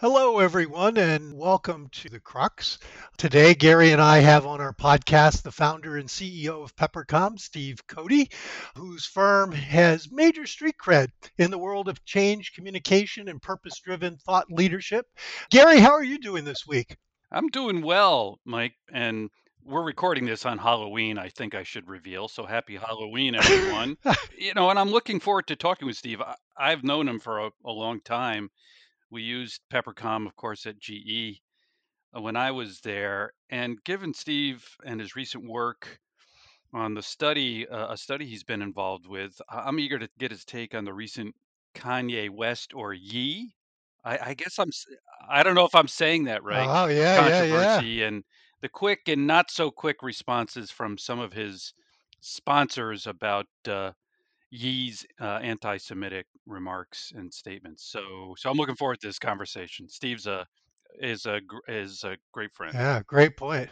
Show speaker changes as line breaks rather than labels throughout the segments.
Hello, everyone, and welcome to The Crux. Today, Gary and I have on our podcast the founder and CEO of Peppercom, Steve Cody, whose firm has major street cred in the world of change, communication, and purpose driven thought leadership. Gary, how are you doing this week?
I'm doing well, Mike, and we're recording this on Halloween, I think I should reveal. So happy Halloween, everyone. you know, and I'm looking forward to talking with Steve. I, have known him for a, a long time we used Peppercom, of course, at GE uh, when I was there. And given Steve and his recent work on the study, uh, a study he's been involved with, I'm eager to get his take on the recent Kanye West or Ye. I, I guess I'm. I don't know if I'm saying that right.
Oh yeah,
controversy
yeah, yeah.
and the quick and not so quick responses from some of his sponsors about uh, Ye's uh, anti-Semitic remarks and statements. So, so I'm looking forward to this conversation. Steve's a is a is a great friend.
Yeah, great point.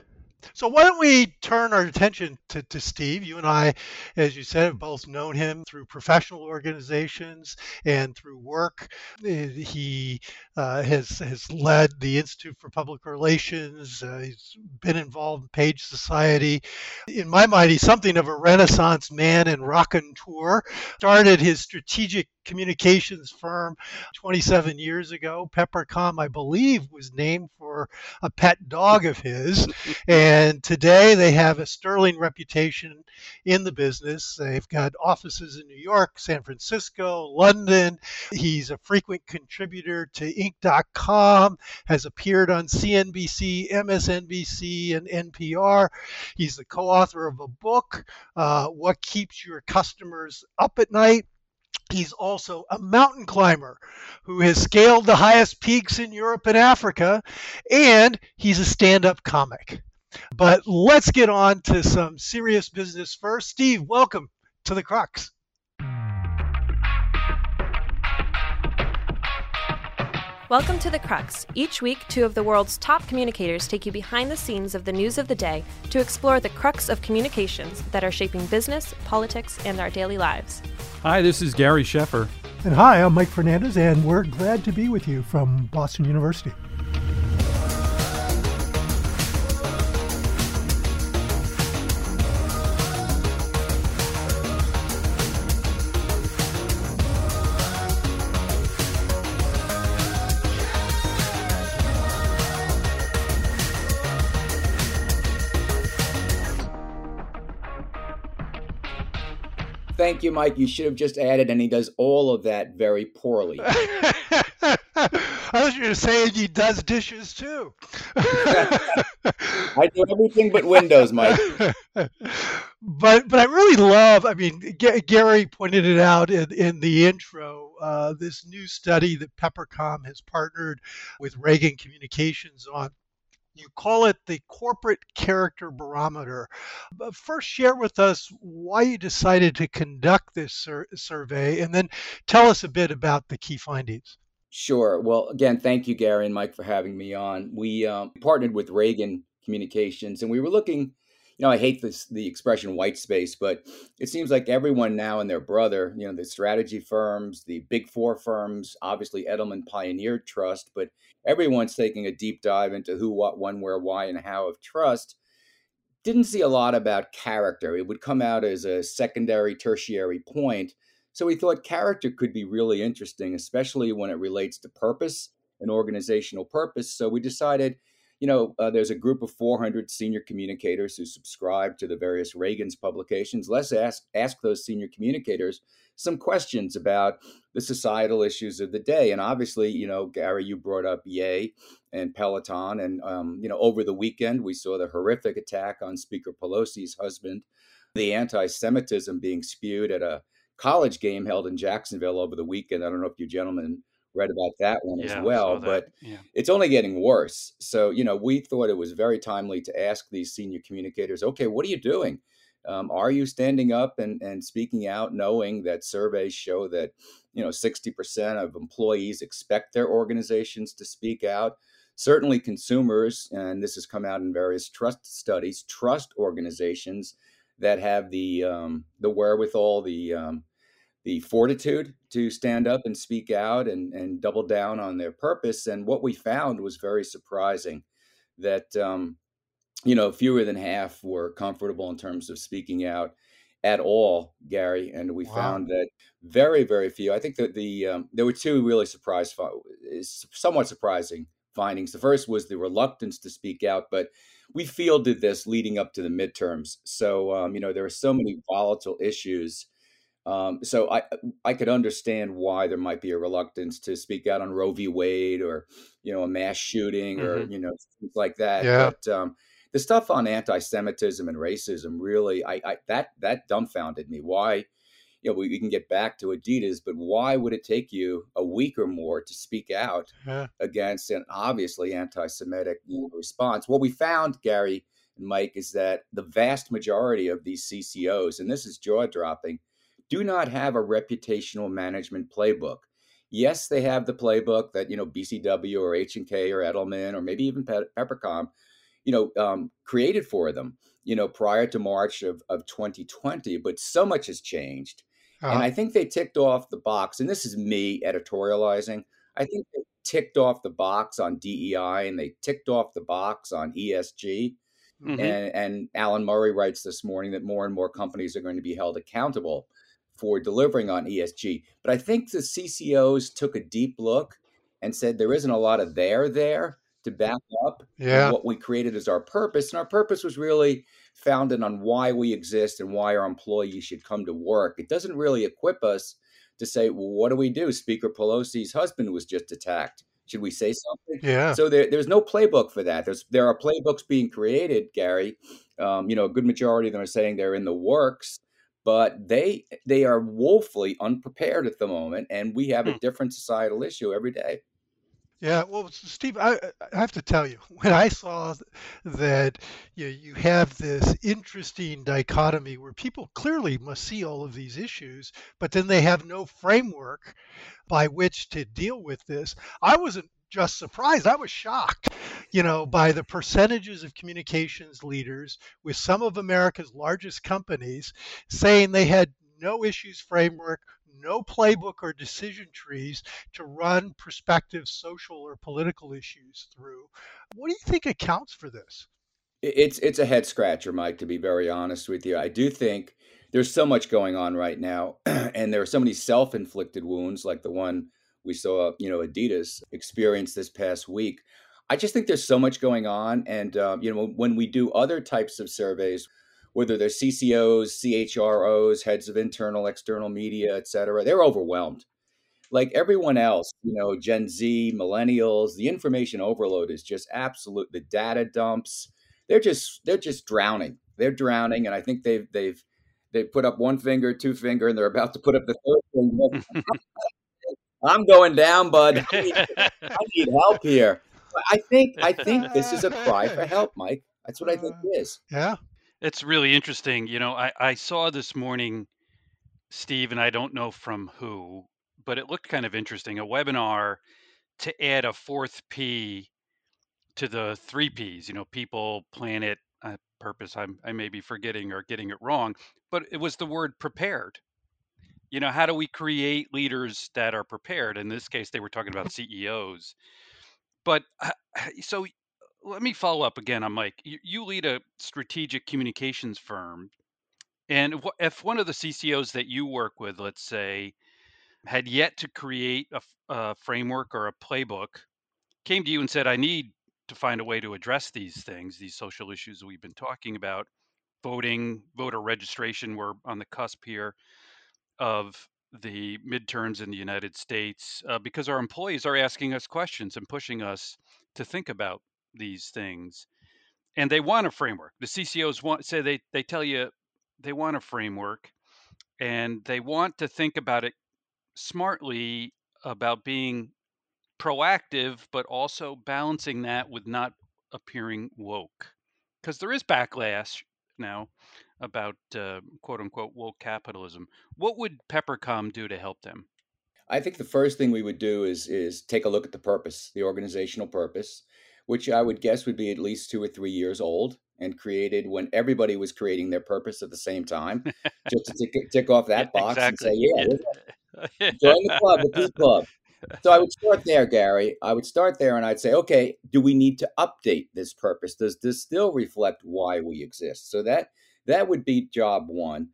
So why don't we turn our attention to, to Steve? You and I, as you said, have both known him through professional organizations and through work. Eh, he uh, has has led the Institute for Public Relations. Uh, he's been involved in Page Society. In my mind, he's something of a Renaissance man and rock and tour. Started his strategic communications firm 27 years ago. Peppercom, I believe, was named for a pet dog of his. and today they have a sterling reputation in the business. They've got offices in New York, San Francisco, London. He's a frequent contributor to Inc.com, has appeared on CNBC, MSNBC, and NPR. He's the co author of a book, uh, What Keeps Your Customers Up at Night He's also a mountain climber who has scaled the highest peaks in Europe and Africa, and he's a stand up comic. But let's get on to some serious business first. Steve, welcome to the Crux.
Welcome to The Crux. Each week, two of the world's top communicators take you behind the scenes of the news of the day to explore the crux of communications that are shaping business, politics, and our daily lives.
Hi, this is Gary Sheffer.
And hi, I'm Mike Fernandez, and we're glad to be with you from Boston University.
Thank you, Mike. You should have just added, and he does all of that very poorly.
I was going to say he does dishes too.
I do everything but Windows, Mike.
but but I really love. I mean, G- Gary pointed it out in, in the intro. Uh, this new study that Peppercom has partnered with Ragan Communications on you call it the corporate character barometer. But first, share with us why you decided to conduct this sur- survey, and then tell us a bit about the key findings.
Sure. Well, again, thank you, Gary and Mike, for having me on. We um, partnered with Ragan Communications, and we were looking you know, I hate this the expression white space, but it seems like everyone now and their brother, you know, the strategy firms, the big four firms, obviously Edelman pioneered trust, but everyone's taking a deep dive into who, what, when, where, why, and how of trust. Didn't see a lot about character. It would come out as a secondary, tertiary point. So we thought character could be really interesting, especially when it relates to purpose and organizational purpose. So we decided you know, uh, there's a group of 400 senior communicators who subscribe to the various Ragan's publications. Let's ask ask those senior communicators some questions about the societal issues of the day. And obviously, you know, Gary, you brought up Ye and Peloton, and um, you know, over the weekend we saw the horrific attack on Speaker Pelosi's husband, the anti-Semitism being spewed at a college game held in Jacksonville over the weekend. I don't know if you gentlemen read about that one
yeah,
as well. But yeah. it's only getting worse. So, you know, we thought it was very timely to ask these senior communicators, okay, what are you doing? Um, are you standing up and, and speaking out, knowing that surveys show that, you know, 60% of employees expect their organizations to speak out? Certainly, consumers, and this has come out in various trust studies, trust organizations that have the um, the wherewithal, the um, the fortitude to stand up and speak out and, and double down on their purpose. And what we found was very surprising that, um, you know, fewer than half were comfortable in terms of speaking out at all, Gary. And we wow. found that very, very few. I think that the um, there were two really surprise, somewhat surprising findings. The first was the reluctance to speak out, but we fielded this leading up to the midterms. So um, you know there are so many volatile issues. Um, so I I could understand why there might be a reluctance to speak out on Roe v. Wade or you know a mass shooting or mm-hmm. you know things like that.
Yeah.
But um, the stuff on anti-Semitism and racism really, I, I that that dumbfounded me. Why? You know, we, we, can get back to Adidas, but why would it take you a week or more to speak out yeah. against an obviously anti-Semitic response? What we found, Gary and Mike, is that the vast majority of these CCOs, and this is jaw-dropping, do not have a reputational management playbook. Yes, they have the playbook that you know BCW or H and K or Edelman or maybe even Pe- Peppercom you know, um, created for them, you know, prior to March of, of 2020. But so much has changed. Uh-huh. And I think they ticked off the box. And this is me editorializing. I think they ticked off the box on DEI and they ticked off the box on ESG. Mm-hmm. And, and Alan Murray writes this morning that more and more companies are going to be held accountable for delivering on ESG. But I think the CCOs took a deep look and said there isn't a lot of there there to back up
yeah.
what we created as our purpose. And our purpose was really founded on why we exist and why our employees should come to work. It doesn't really equip us to say, well, what do we do? Speaker Pelosi's husband was just attacked. Should we say something?
Yeah.
So there, there's no playbook for that. There's there are playbooks being created, Gary. Um, you know, a good majority of them are saying they're in the works, but they they are woefully unprepared at the moment, and we have a hmm. different societal issue every day.
Yeah, well, Steve, I, I, have to tell you, when I saw that you, know, you have this interesting dichotomy where people clearly must see all of these issues, but then they have no framework by which to deal with this, I wasn't just surprised, I was shocked, you know, by the percentages of communications leaders with some of America's largest companies saying they had no issues framework no playbook or decision trees to run prospective social or political issues through. What do you think accounts for this?
It's it's a head scratcher, Mike. To be very honest with you, I do think there's so much going on right now, and there are so many self-inflicted wounds, like the one we saw, you know, Adidas experience this past week. I just think there's so much going on, and um, you know, when we do other types of surveys, whether they're CCOs, CHROs, heads of internal, external media, et cetera, they're overwhelmed. Like everyone else, you know, Gen Z, millennials, the information overload is just absolute. The data dumps, they're just they're just drowning. They're drowning, and I think they've they've they put up one finger, two finger, and they're about to put up the third finger. I'm going down, bud. I need, I need help here. I think I think this is a cry for help, Mike. That's what I think it is.
Yeah,
it's really interesting. You know, I, I saw this morning, Steve, and I don't know from who, but it looked kind of interesting. A webinar to add a fourth P to the three Ps, you know, people, planet, uh, purpose. I'm, I may be forgetting or getting it wrong, but it was the word prepared. You know, how do we create leaders that are prepared? In this case, they were talking about CEOs. But so let me follow up again on Mike. You, you lead a strategic communications firm, and if one of the CCOs that you work with, let's say, had yet to create a, a framework or a playbook, came to you and said, "I need to find a way to address these things, these social issues we've been talking about, voting, voter registration. We're on the cusp here of the midterms in the United States uh, because our employees are asking us questions and pushing us to think about these things. And they want a framework. The ccos want say they they tell you they want a framework and they want to think about it smartly about being proactive but also balancing that with not appearing woke. Because there is backlash now about uh, quote unquote woke capitalism what would peppercom do to help them
i think the first thing we would do is is take a look at the purpose the organizational purpose which I would guess would be at least two or three years old. and created when everybody was creating their purpose at the same time, just to tick, tick off that box exactly. and say, yeah, join the club, the P Club. So I would start there, Gary. I would start there and I'd say, okay, do we need to update this purpose? Does this still reflect why we exist? So that that would be job one.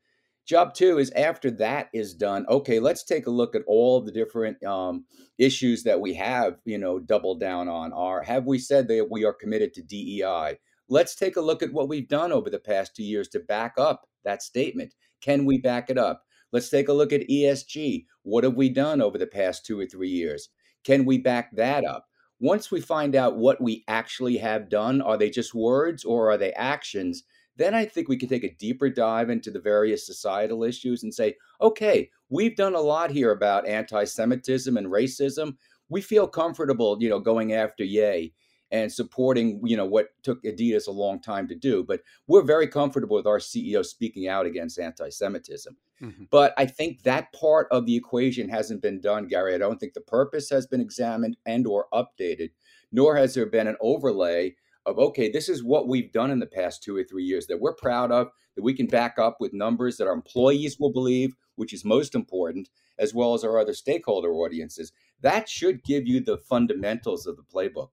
Job two is after that is done, okay, let's take a look at all the different um, issues that we have, you know, double down on. Are have we said that we are committed to DEI? Let's take a look at what we've done over the past two years to back up that statement. Can we back it up? Let's take a look at ESG. What have we done over the past two or three years? Can we back that up? Once we find out what we actually have done, are they just words or are they actions? Then I think we can take a deeper dive into the various societal issues and say, okay, we've done a lot here about anti-Semitism and racism. We feel comfortable, you know, going after Ye and supporting, you know, what took Adidas a long time to do. But we're very comfortable with our CEO speaking out against anti-Semitism. Mm-hmm. But I think that part of the equation hasn't been done, Gary. I don't think the purpose has been examined and or updated, nor has there been an overlay of okay, this is what we've done in the past two or three years that we're proud of, that we can back up with numbers that our employees will believe, which is most important, as well as our other stakeholder audiences. That should give you the fundamentals of the playbook.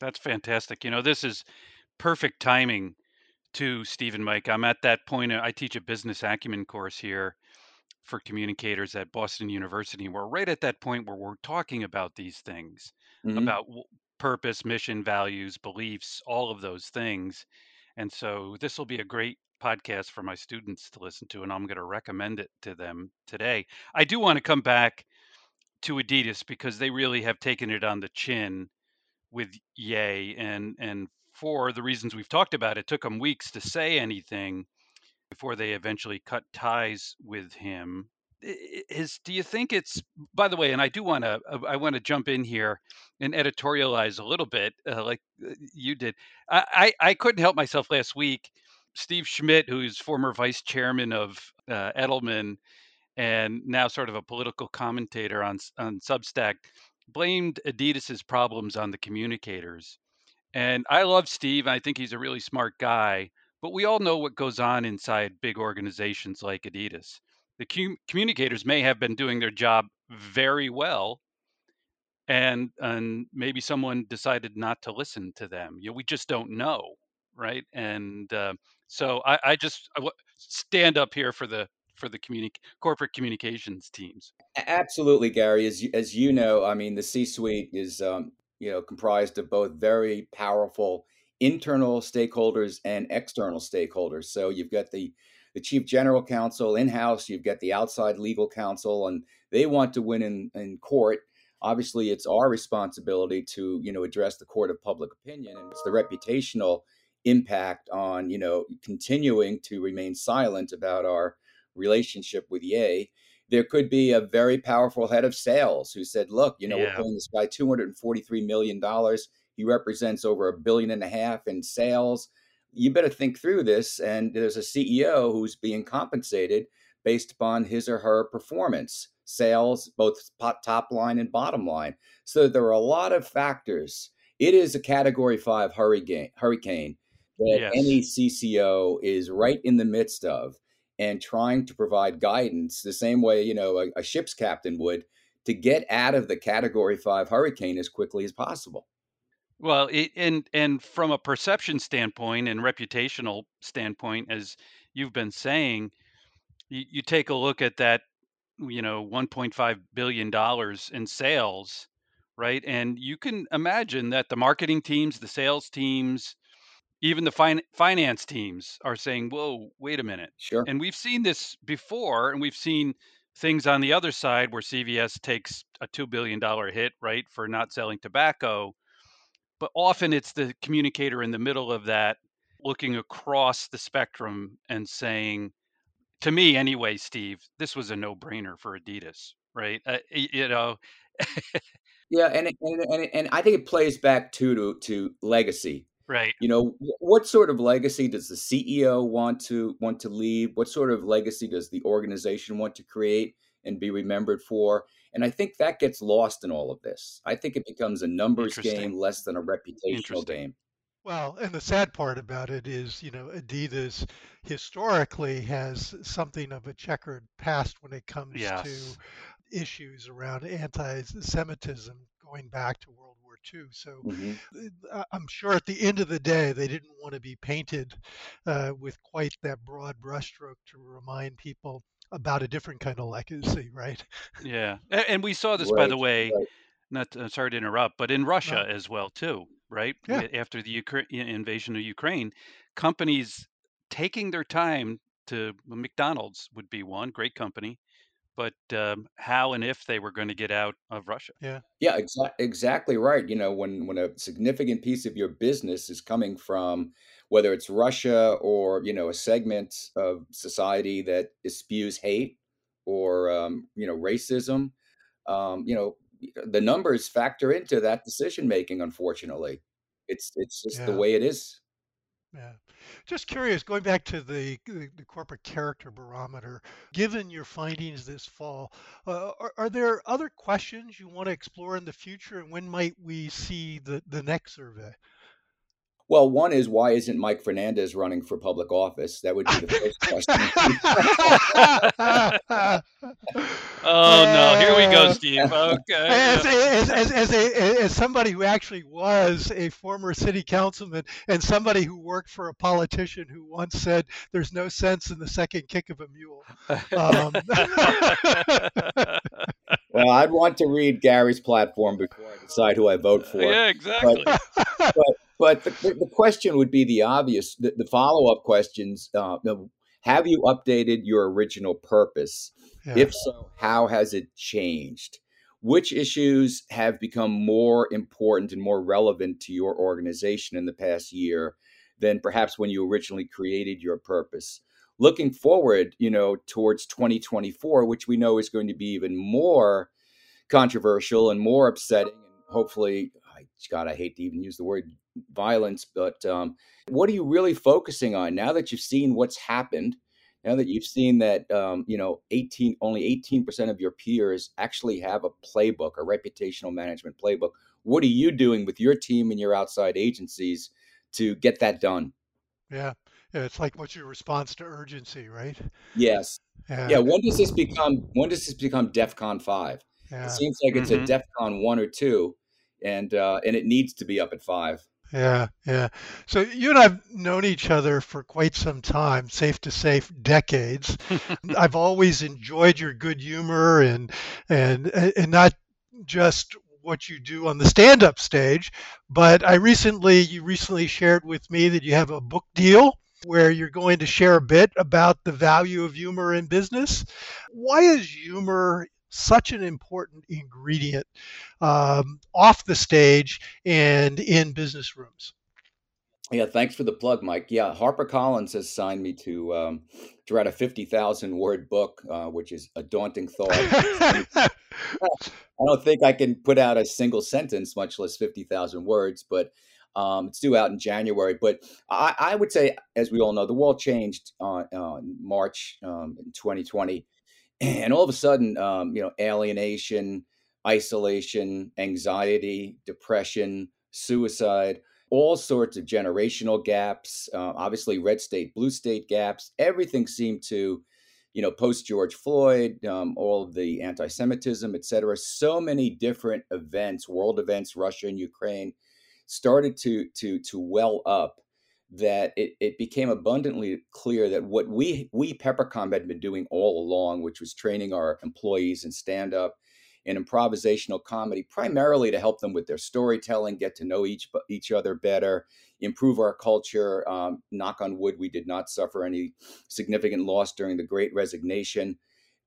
That's fantastic. You know, this is perfect timing to Stephen Mike. I'm at that point. I teach a business acumen course here for communicators at Boston University. We're right at that point where we're talking about these things, mm-hmm. about purpose, mission, values, beliefs, all of those things. And so this will be a great podcast for my students to listen to, and I'm going to recommend it to them today. I do want to come back to Adidas because they really have taken it on the chin with Ye, and and for the reasons we've talked about, it took them weeks to say anything before they eventually cut ties with him is do you think it's by the way and i do want to uh, i want to jump in here and editorialize a little bit uh, like uh, you did. I, I, I couldn't help myself last week steve schmidt who's former vice chairman of uh, edelman and now sort of a political commentator on on substack blamed adidas's problems on the communicators. And i love steve i think he's a really smart guy but we all know what goes on inside big organizations like adidas the com- communicators may have been doing their job very well and and maybe someone decided not to listen to them you know, we just don't know right? And uh, so I, I just I w- stand up here for the for the corporate communications teams.
Absolutely gary as you, as you know i mean the c suite is um, you know comprised of both very powerful internal stakeholders and external stakeholders. So you've got the the chief general counsel in house, you've got the outside legal counsel, and they want to win in, in court. Obviously, it's our responsibility to you know address the court of public opinion, and it's the reputational impact on you know continuing to remain silent about our relationship with Ye. There could be a very powerful head of sales who said, "Look, you know, yeah. we're paying this guy two hundred and forty-three million dollars. He represents over a billion and a half in sales." You better think through this. And there's a CEO who's being compensated based upon his or her performance, sales, both top line and bottom line. So there are a lot of factors. It is a category five hurricane, hurricane that yes. any CCO is right in the midst of and trying to provide guidance the same way, you know, a, a ship's captain would to get out of the category five hurricane as quickly as possible.
Well, it, and and from a perception standpoint and reputational standpoint, as you've been saying, you, you take a look at that, you know, 1.5 billion dollars in sales, right? And you can imagine that the marketing teams, the sales teams, even the fin- finance teams are saying, "Whoa, wait a minute."
Sure.
And we've seen this before, and we've seen things on the other side where CVS takes a two billion dollar hit, right, for not selling tobacco but often it's the communicator in the middle of that looking across the spectrum and saying to me anyway steve this was a no-brainer for adidas right? Uh, you know?
Yeah and, and and and i think it plays back too to to legacy.
Right.
You know what sort of legacy does the ceo want to want to leave? What sort of legacy does the organization want to create and be remembered for and I think that gets lost in all of this. I think it becomes a numbers game less than a reputational game.
Well, and the sad part about it is, you know, Adidas historically has something of a checkered past when it comes
Yes.
to issues around anti-Semitism going back to World War II. So
Mhm.
uh, I'm sure at the end of the day, they didn't want to be painted uh, with quite that broad brushstroke to remind people about a different kind of legacy, right?
Yeah, a- and we saw this, by the way.
right.
Not to, sorry to interrupt, but in Russia
No.
as well too, right?
Yeah.
After the Ukra- i- invasion of Ukraine, companies taking their time to well, McDonald's would be one great company, but um, how and if they were going to get out of Russia.
Yeah.
Yeah, exa- exactly right. You know, when when a significant piece of your business is coming from whether it's Russia or you know a segment of society that spews hate or um, you know racism, um, you know the numbers factor into that decision making. Unfortunately, it's it's just the way it is.
Yeah. Just curious, going back to the, the, the corporate character barometer, given your findings this fall, uh, are, are there other questions you want to explore in the future, and when might we see the, the next survey?
Well, one is why isn't Mike Fernandez running for public office? That would be the first question.
Oh no, here we go, Steve. Okay.
As, as, as, as, a, as somebody who actually was a former city councilman and somebody who worked for a politician who once said there's no sense in the second kick of a mule. Um,
well, I'd want to read Gary's platform before I decide who I vote for.
yeah, exactly.
But the, the, the question would be the obvious, the, the follow up questions. Uh, have you updated your original purpose?
yeah.
If so, how has it changed? Which issues have become more important and more relevant to your organization in the past year than perhaps when you originally created your purpose? Looking forward, you know, towards 2024, which we know is going to be even more controversial and more upsetting, and hopefully, I- God, I hate to even use the word violence, but um, what are you really focusing on now that you've seen what's happened? Now that you've seen that, um, you know, 18, only 18% of your peers actually have a playbook, a reputational management playbook. What are you doing with your team and your outside agencies to get that done?
Yeah. Yeah. It's like what's your response to urgency, right?
Yes.
Yeah.
Yeah. When does this become? When does this become DEFCON five?
Yeah.
It seems like it's
Mhm.
a DEFCON one or two, and uh, and it needs to be up at five.
Yeah, yeah. So you and I've known each other for quite some time, safe to say, decades. I've always enjoyed your good humor and and and not just what you do on the stand-up stage, but I recently you recently shared with me that you have a book deal where you're going to share a bit about the value of humor in business. Why is humor such an important ingredient um, off the stage and in business rooms?
Yeah, thanks for the plug, Mike. Yeah, HarperCollins has signed me to um, to write a fifty thousand word book, uh, which is a daunting thought. I don't think I can put out a single sentence, much less fifty thousand words. But um, it's due out in January. But I, I would say, as we all know, the world changed on uh, March um, in 2020, and all of a sudden, um, you know, alienation, isolation, anxiety, depression, suicide all sorts of generational gaps, uh, obviously red state, blue state gaps. Everything seemed to, you know, post George Floyd, um, all of the anti-Semitism, et cetera. So many different events, world events, Russia and Ukraine, started to to to well up. That it, it became abundantly clear that what we we Peppercom had been doing all along, which was training our employees in stand up and improvisational comedy, primarily to help them with their storytelling, get to know each each other better, improve our culture. Um, knock on wood, we did not suffer any significant loss during the Great Resignation.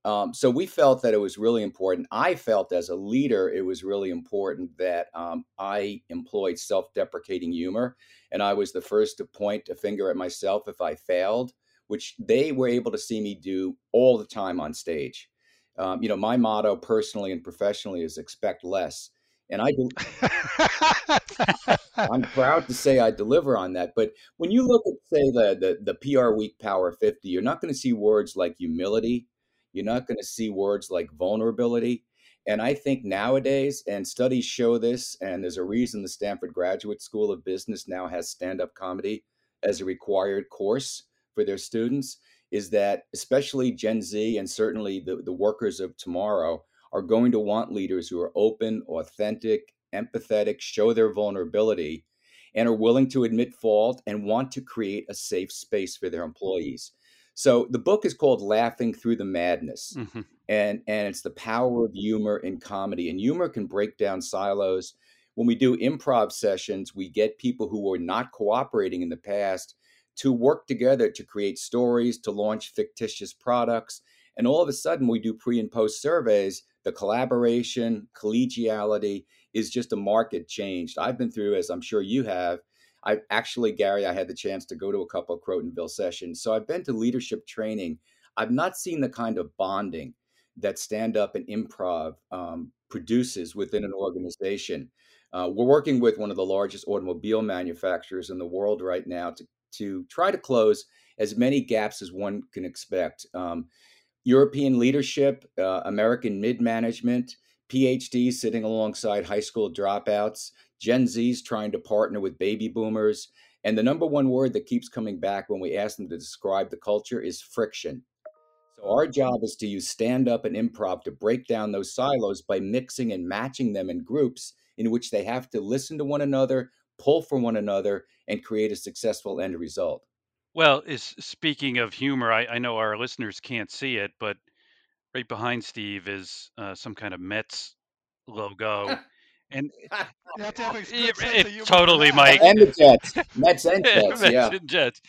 Um, so we felt that it was really important. I felt as a leader, it was really important that um, I employed self-deprecating humor, and I was the first to point a finger at myself if I failed, which they were able to see me do all the time on stage. Um, you know, my motto personally and professionally is expect less. And I I'm proud to say I deliver on that. But when you look at, say, the, the, the PR Week Power 50, you're not going to see words like humility. You're not going to see words like vulnerability. And I think nowadays, and studies show this, and there's a reason the Stanford Graduate School of Business now has stand up comedy as a required course for their students, is that especially Gen Z and certainly the, the workers of tomorrow are going to want leaders who are open, authentic, empathetic, show their vulnerability, and are willing to admit fault and want to create a safe space for their mm-hmm. employees. So the book is called Laughing Through the Madness. Mm-hmm. And, and it's the power of humor in comedy. And humor can break down silos. When we do improv sessions, we get people who were not cooperating in the past to work together to create stories, to launch fictitious products. And all of a sudden, we do pre and post surveys. The collaboration, collegiality is just a market changed. I've been through, as I'm sure you have, I actually, Gary, I had the chance to go to a couple of Crotonville sessions. So I've been to leadership training. I've not seen the kind of bonding that stand up and improv um, produces within an organization. Uh, we're working with one of the largest automobile manufacturers in the world right now to, to try to close as many gaps as one can expect. Um, European leadership, uh, American mid management, PhDs sitting alongside high school dropouts, Gen Zs trying to partner with baby boomers. And the number one word that keeps coming back when we ask them to describe the culture is friction. So our job is to use stand up and improv to break down those silos by mixing and matching them in groups in which they have to listen to one another, pull from one another, and create a successful end result.
Well, is speaking of humor, I, I know our listeners can't see it, but right behind Steve is uh, some kind of Mets logo, and
You have to have a
it,
good sense
it
humor for
totally. Mike.
And the Jets, Mets and Jets,
Mets
yeah.
and Jets.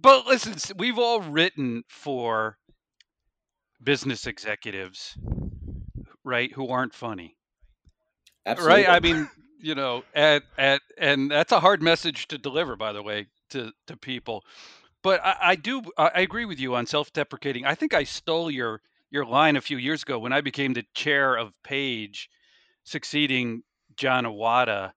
But listen, we've all written for business executives, right, who aren't funny,
Absolutely.
right? I mean, you know, at at and that's a hard message to deliver, by the way, to to people. But I, I do I I agree with you on self-deprecating. I think I stole your your line a few years ago when I became the chair of Page, succeeding Jon Iwata.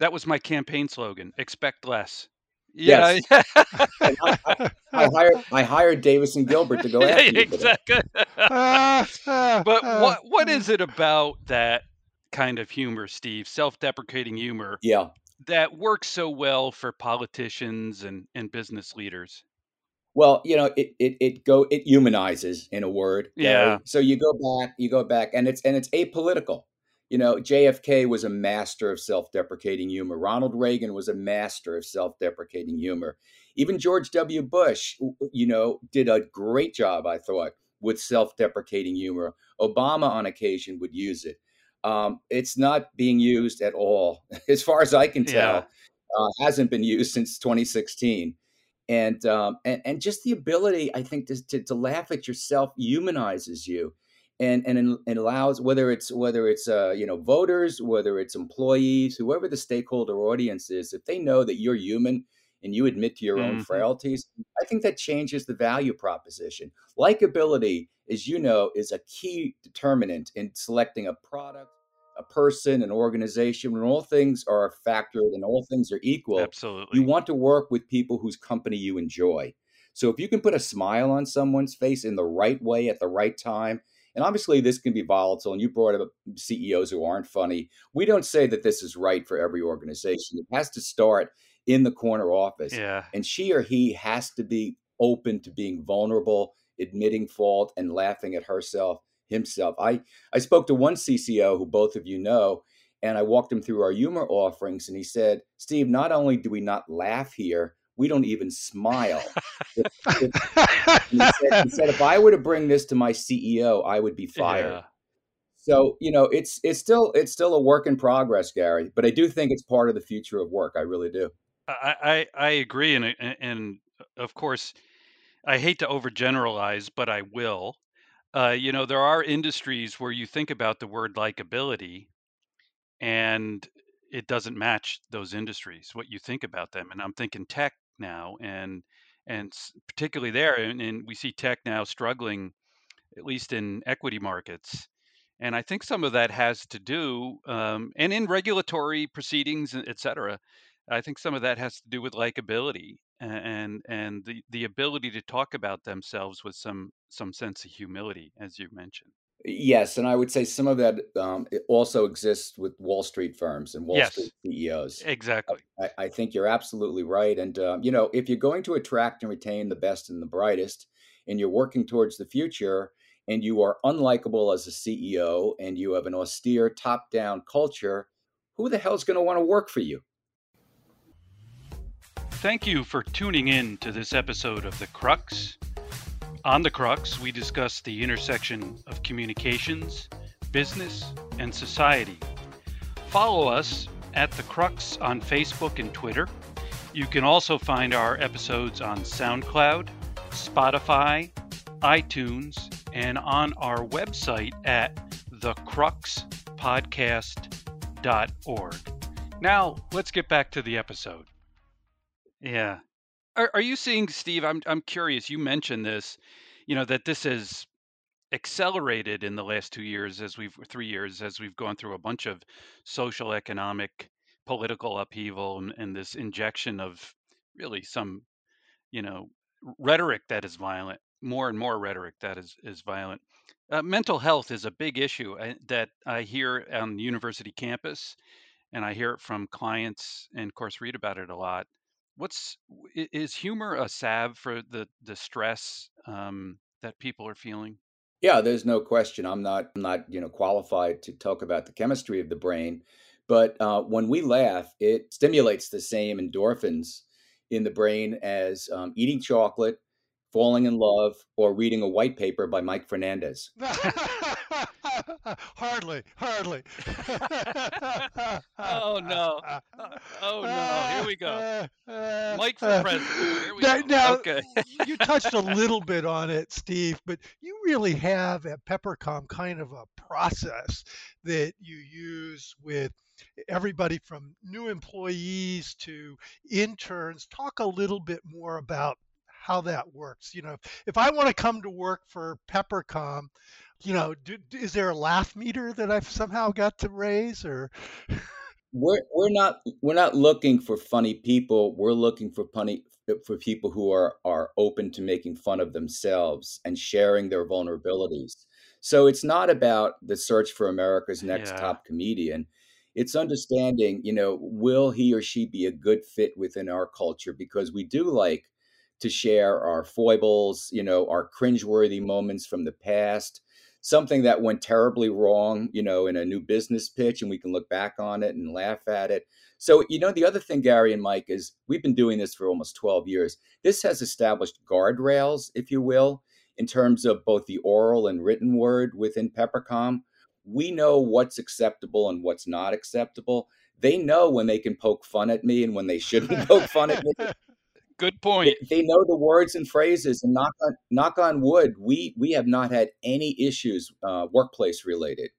That was my campaign slogan: "Expect less." Yeah,
Yes. I, I, I hired I hired Davis and Gilbert to go after you.
exactly. But what what is it about that kind of humor, Steve? Self-deprecating humor
Yeah.
that works so well for politicians and and business leaders.
Well, you know, it it it go it humanizes in a word.
Yeah.
So you go back, you go back, and it's and it's apolitical. You know, JFK was a master of self-deprecating humor. Ronald Reagan was a master of self-deprecating humor. Even George W. Bush, you know, did a great job, I thought, with self-deprecating humor. Obama, on occasion, would use it. Um, it's not being used at all, as far as I can
Yeah.
tell. Uh, hasn't been used since 2016 and um, and and just the ability, I think, to, to to laugh at yourself humanizes you, and and it allows whether it's whether it's uh, you know voters, whether it's employees, whoever the stakeholder audience is, if they know that you're human and you admit to your own
Mhm.
frailties, I think that changes the value proposition. Likability, as you know, is a key determinant in selecting a product, a person, an organization. When all things are factored and all things are equal,
absolutely, you
want to work with people whose company you enjoy. So if you can put a smile on someone's face in the right way at the right time, and obviously this can be volatile, and you brought up CEOs who aren't funny. We don't say that this is right for every organization. It has to start in the corner office,
Yeah.
and she or he has to be open to being vulnerable, admitting fault, and laughing at herself, himself. I I spoke to one CCO who both of you know, and I walked him through our humor offerings, and he said, "Steve, not only do we not laugh here, we don't even smile." And he said, he said, "If I were to bring this to my CEO, I would be fired."
Yeah.
So you know, it's it's still it's still a work in progress, Gary. But I do think it's part of the future of work. I really do.
I, I I agree, and and and of course, I hate to overgeneralize, but I will. Uh, you know, there are industries where you think about the word likability, and it doesn't match those industries. What you think about them, and I'm thinking tech now, and and particularly there, and, and we see tech now struggling, at least in equity markets. And I think some of that has to do, um, and in regulatory proceedings, et cetera, I think some of that has to do with likability and and the the ability to talk about themselves with some some sense of humility, as you mentioned.
Yes, and I would say some of that um, also exists with Wall Street firms and Wall
yes,
Street CEOs.
Exactly.
I, I think you're absolutely right. And, uh, you know, if you're going to attract and retain the best and the brightest, and you're working towards the future, and you are unlikable as a CEO, and you have an austere top down culture, who the hell is going to want to work for you?
Thank you for tuning in to this episode of The Crux. On The Crux, we discuss the intersection of communications, business, and society. Follow us at The Crux on Facebook and Twitter. You can also find our episodes on SoundCloud, Spotify, iTunes, and on our website at thecruxpodcast.org. Now, let's get back to the episode. Yeah. Are, are you seeing, Steve? I'm I'm curious. You mentioned this, you know, that this has accelerated in the last two years as we've three years as we've gone through a bunch of social, economic, political upheaval and, and this injection of really some, you know, rhetoric that is violent, more and more rhetoric that is is violent. Uh, mental health is a big issue uh, that I hear on the university campus, and I hear it from clients, and of course read about it a lot what's is humor a salve for the the stress um, that people are feeling?
Yeah, there's no question. I'm not I'm not you know qualified to talk about the chemistry of the brain, but uh, when we laugh, it stimulates the same endorphins in the brain as um, eating chocolate, falling in love, or reading a white paper by Mike Fernandez.
hardly, hardly.
oh no! Oh no! Here we go. Mike for president. Here we now,
go. Now,
okay.
you touched a little bit on it, Steve, but you really have at Peppercom kind of a process that you use with everybody from new employees to interns. Talk a little bit more about how that works. You know, if I want to come to work for Peppercom, you know, do, is there a laugh meter that I've somehow got to raise or?
we're we're not we're not looking for funny people. We're looking for funny for people who are are open to making fun of themselves and sharing their vulnerabilities. So it's not about the search for America's next yeah. top comedian. It's understanding, you know, will he or she be a good fit within our culture because we do like to share our foibles, you know, our cringeworthy moments from the past something that went terribly wrong, you know, in a new business pitch, and we can look back on it and laugh at it. So, you know, the other thing, Gary and Mike, is we've been doing this for almost 12 years. This has established guardrails, if you will, in terms of both the oral and written word within Peppercom. We know what's acceptable and what's not acceptable. They know when they can poke fun at me and when they shouldn't poke fun at me.
Good point.
They, they, know the words and phrases, and knock on knock on wood, we we have not had any issues uh, workplace related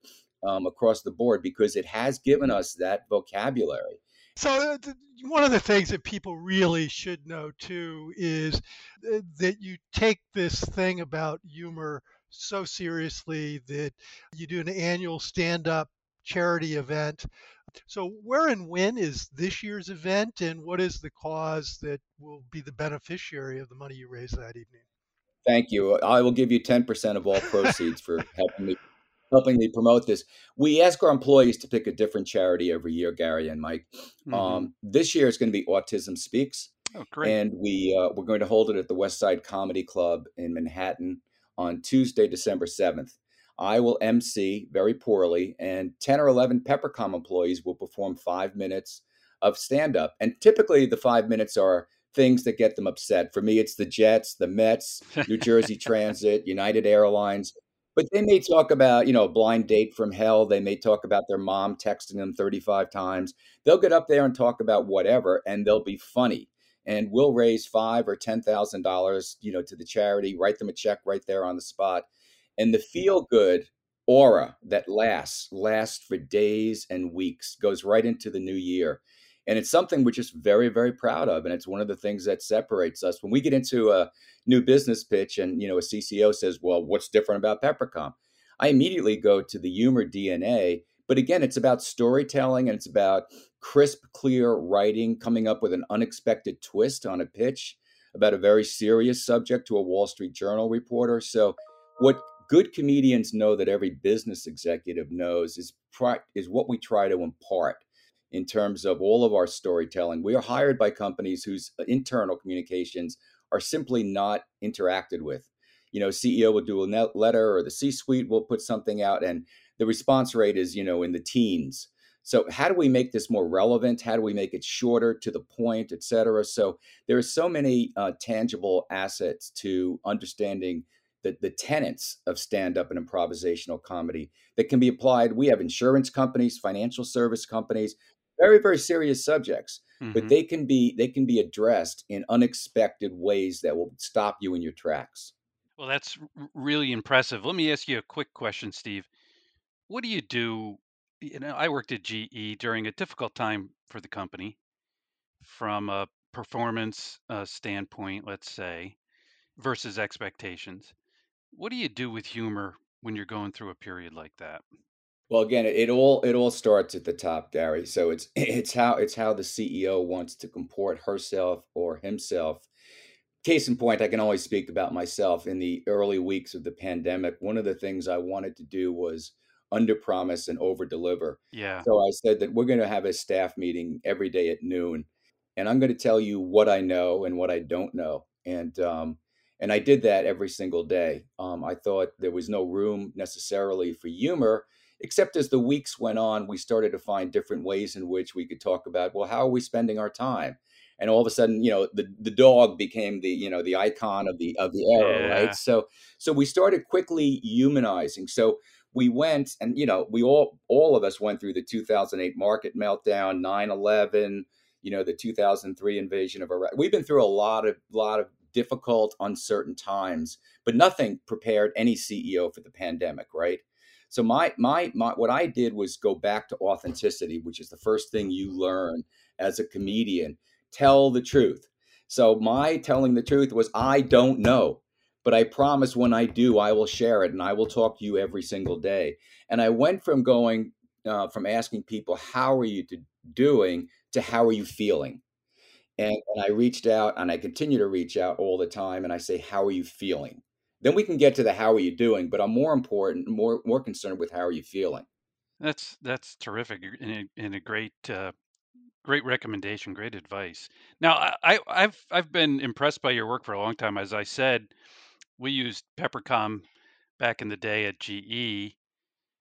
um, across the board because it has given us that vocabulary.
So uh, one of the things that people really should know too is uh, that you take this thing about humor so seriously that you do an annual stand-up charity event so, where and when is this year's event, and what is the cause that will be the beneficiary of the money you raise that evening?
Thank you. I will give you 10% of all proceeds for helping me helping me promote this. We ask our employees to pick a different charity every year, Gary and Mike. Mm-hmm. Um, this year is going to be Autism Speaks.
Oh, great.
And we, uh, we're going to hold it at the West Side Comedy Club in Manhattan on Tuesday, December 7th. I will MC very poorly, and 10 or 11 Peppercom employees will perform five minutes of stand up. And typically, the five minutes are things that get them upset. For me, it's the Jets, the Mets, New Jersey Transit, United Airlines. But they may talk about, you know, a blind date from hell. They may talk about their mom texting them 35 times. They'll get up there and talk about whatever, and they'll be funny. And we'll raise five or ten thousand dollars, you know, to the charity. Write them a check right there on the spot and the feel good aura that lasts lasts for days and weeks goes right into the new year. And it's something we're just very very proud of and it's one of the things that separates us. When we get into a new business pitch and you know a cco says well what's different about peppercom? I immediately go to the humor dna but again it's about storytelling and it's about crisp clear writing coming up with an unexpected twist on a pitch about a very serious subject to a wall street journal reporter. So what good comedians know that every business executive knows is is what we try to impart in terms of all of our storytelling. We are hired by companies whose internal communications are simply not interacted with. You know, CEO will do a letter or the C-suite will put something out and the response rate is, you know, in the teens. So how do we make this more relevant? How do we make it shorter to the point, et cetera? So there are so many uh, tangible assets to understanding the, the tenets of stand-up and improvisational comedy that can be applied. We have insurance companies, financial service companies, very, very serious subjects, mm-hmm. but they can be they can be addressed in unexpected ways that will stop you in your tracks.
Well, that's really impressive. Let me ask you a quick question, Steve. What do you do you know, I worked at GE during a difficult time for the company from a performance uh, standpoint, let's say, versus expectations. What do you do with humor when you're going through a period like that?
Well, again, it, it all it all starts at the top, Gary. So it's it's how it's how the CEO wants to comport herself or himself. Case in point, I can always speak about myself. In the early weeks of the pandemic, one of the things I wanted to do was under promise and over deliver.
Yeah.
So I said that we're going to have a staff meeting every day at noon, and I'm going to tell you what I know and what I don't know. And um, and I did that every single day. Um, I thought there was no room necessarily for humor, except as the weeks went on, we started to find different ways in which we could talk about, well, how are we spending our time? And all of a sudden, you know, the, the dog became the, you know, the icon of the of the era, yeah. right? So so we started quickly humanizing. So we went and you know we all all of us went through the 2008 market meltdown 9-11 you know the 2003 invasion of iraq we've been through a lot of lot of difficult uncertain times but nothing prepared any ceo for the pandemic right so my my my what i did was go back to authenticity which is the first thing you learn as a comedian tell the truth so my telling the truth was i don't know but I promise when I do, I will share it and I will talk to you every single day. And I went from going uh, from asking people, How are you doing? to How are you feeling? And, and I reached out and I continue to reach out all the time and I say, How are you feeling? Then we can get to the how are you doing, but I'm more important, more more concerned with how are you feeling.
That's that's terrific and a, and a great uh, great recommendation, great advice. Now I, I've I've been impressed by your work for a long time. As I said, we used Peppercom back in the day at GE.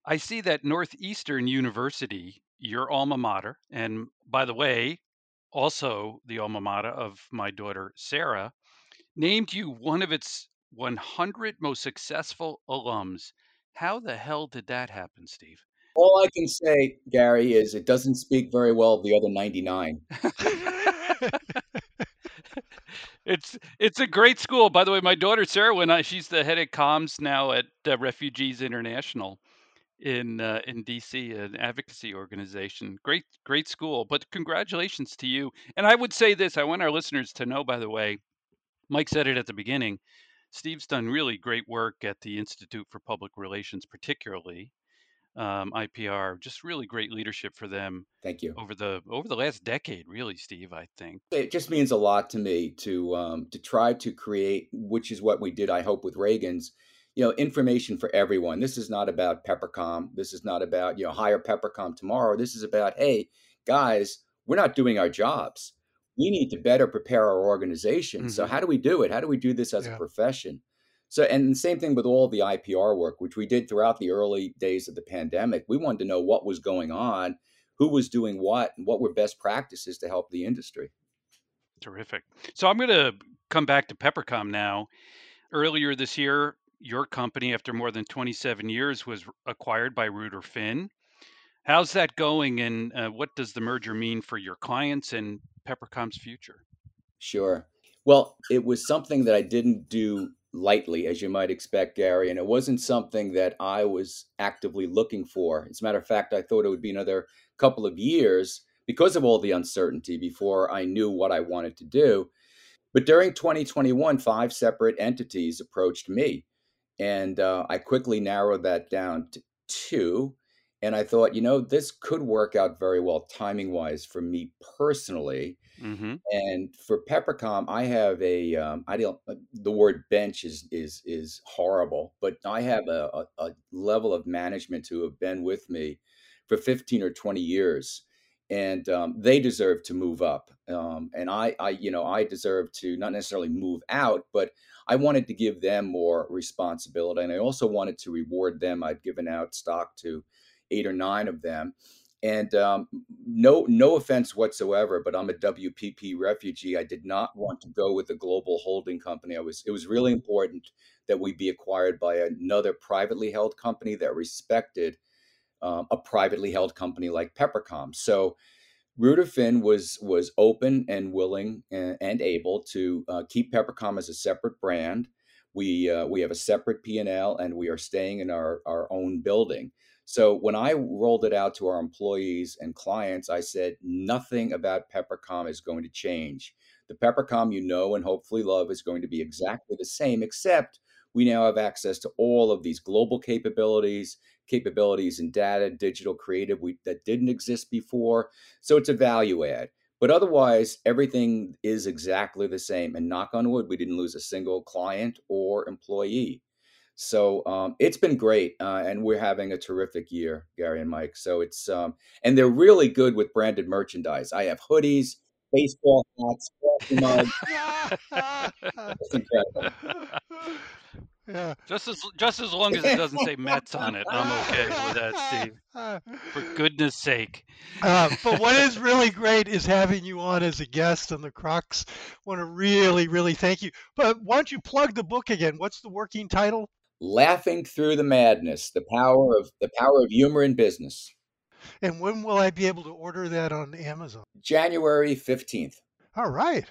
I see that Northeastern University, your alma mater, and by the way, also the alma mater of my daughter Sarah, named you one of its 100 most successful alums. How the hell did that happen, Steve?
All I can say, Gary, is it doesn't speak very well of the other 99.
it's it's a great school. By the way, my daughter Sarah, when I, she's the head of comms now at uh, Refugees International in uh, in DC, an advocacy organization. Great great school. But congratulations to you. And I would say this: I want our listeners to know. By the way, Mike said it at the beginning. Steve's done really great work at the Institute for Public Relations, particularly um, IPR. Just really great leadership for them.
Thank you.
Over the over the last decade, really, Steve. I think
it just means a lot to me to um, to try to create, which is what we did. I hope with Ragan's, you know, information for everyone. This is not about Peppercom. This is not about you know hire Peppercom tomorrow. This is about hey guys, we're not doing our jobs. We need to better prepare our organization. Mm-hmm. So how do we do it? How do we do this as yeah. a profession? So, and the same thing with all the IPR work, which we did throughout the early days of the pandemic. We wanted to know what was going on, who was doing what, and what were best practices to help the industry.
Terrific. So, I'm going to come back to Peppercom now. Earlier this year, your company, after more than 27 years, was acquired by Ruder Finn. How's that going, and uh, what does the merger mean for your clients and Peppercom's future?
Sure. Well, it was something that I didn't do lightly, as you might expect, Gary. And it wasn't something that I was actively looking for. As a matter of fact, I thought it would be another couple of years because of all the uncertainty before I knew what I wanted to do. But during 2021, five separate entities approached me. And uh, I quickly narrowed that down to two. And I thought, you know, this could work out very well timing wise for me personally.
Mm-hmm.
And for Peppercom, I have a um, I don't uh, the word bench is is is horrible, but I have a, a, a level of management who have been with me for 15 or 20 years and um, they deserve to move up um, and I, I you know i deserve to not necessarily move out but i wanted to give them more responsibility and i also wanted to reward them. I'd given out stock to eight or nine of them and um, no no offense whatsoever but i'm a wpp refugee. I did not want to go with a global holding company. I was it was really important that we be acquired by another privately held company that respected um, a privately held company like Peppercom. So Finn was was open and willing and, and able to uh, keep Peppercom as a separate brand. We uh, we have a separate P and L, and we are staying in our our own building. So when I rolled it out to our employees and clients, I said nothing about Peppercom is going to change. The Peppercom you know and hopefully love is going to be exactly the same, except we now have access to all of these global capabilities capabilities in data, digital, creative we, that didn't exist before. So it's a value add. But otherwise, everything is exactly the same. And knock on wood, we didn't lose a single client or employee. So um, it's been great, uh, and we're having a terrific year, Gary and Mike. So it's um, and they're really good with branded merchandise. I have hoodies, baseball hats, mugs. it's incredible.
Yeah. Just as just as long as it doesn't say Mets on it, I'm okay with that, Steve. For goodness sake.
Uh, but what is really great is having you on as a guest on the Crux. Want to really, really thank you. But why don't you plug the book again? What's the working title?
Laughing through the madness: the power of the power of humor in business.
And when will I be able to order that on Amazon?
January fifteenth.
All right.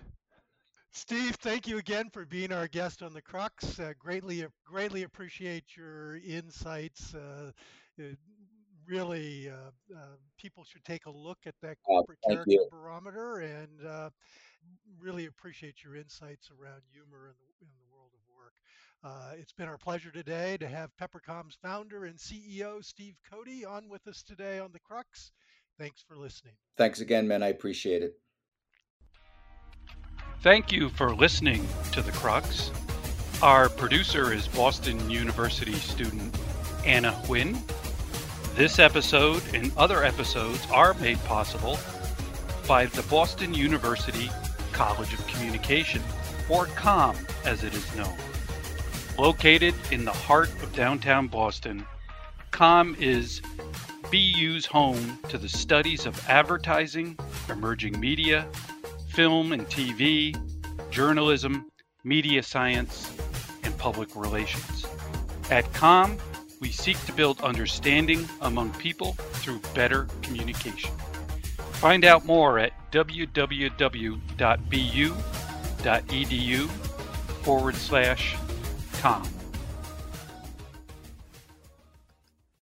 Steve, thank you again for being our guest on the Crux. Uh, greatly, greatly appreciate your insights. Uh, really, uh, uh, people should take a look at that
oh,
corporate
oh,
character
you.
barometer, and uh, really appreciate your insights around humor in the, in the world of work. Uh, it's been our pleasure today to have Peppercom's founder and CEO Steve Cody on with us today on the Crux. Thanks for listening.
Thanks again, man. I appreciate it.
Thank you for listening to The Crux. Our producer is Boston University student Anna Huynh. This episode and other episodes are made possible by the Boston University College of Communication, or COM as it is known. Located in the heart of downtown Boston, COM is BU's home to the studies of advertising, emerging media, film and TV, journalism, media science, and public relations. At COM, we seek to build understanding among people through better communication. Find out more at www.bu.edu forward slash COM.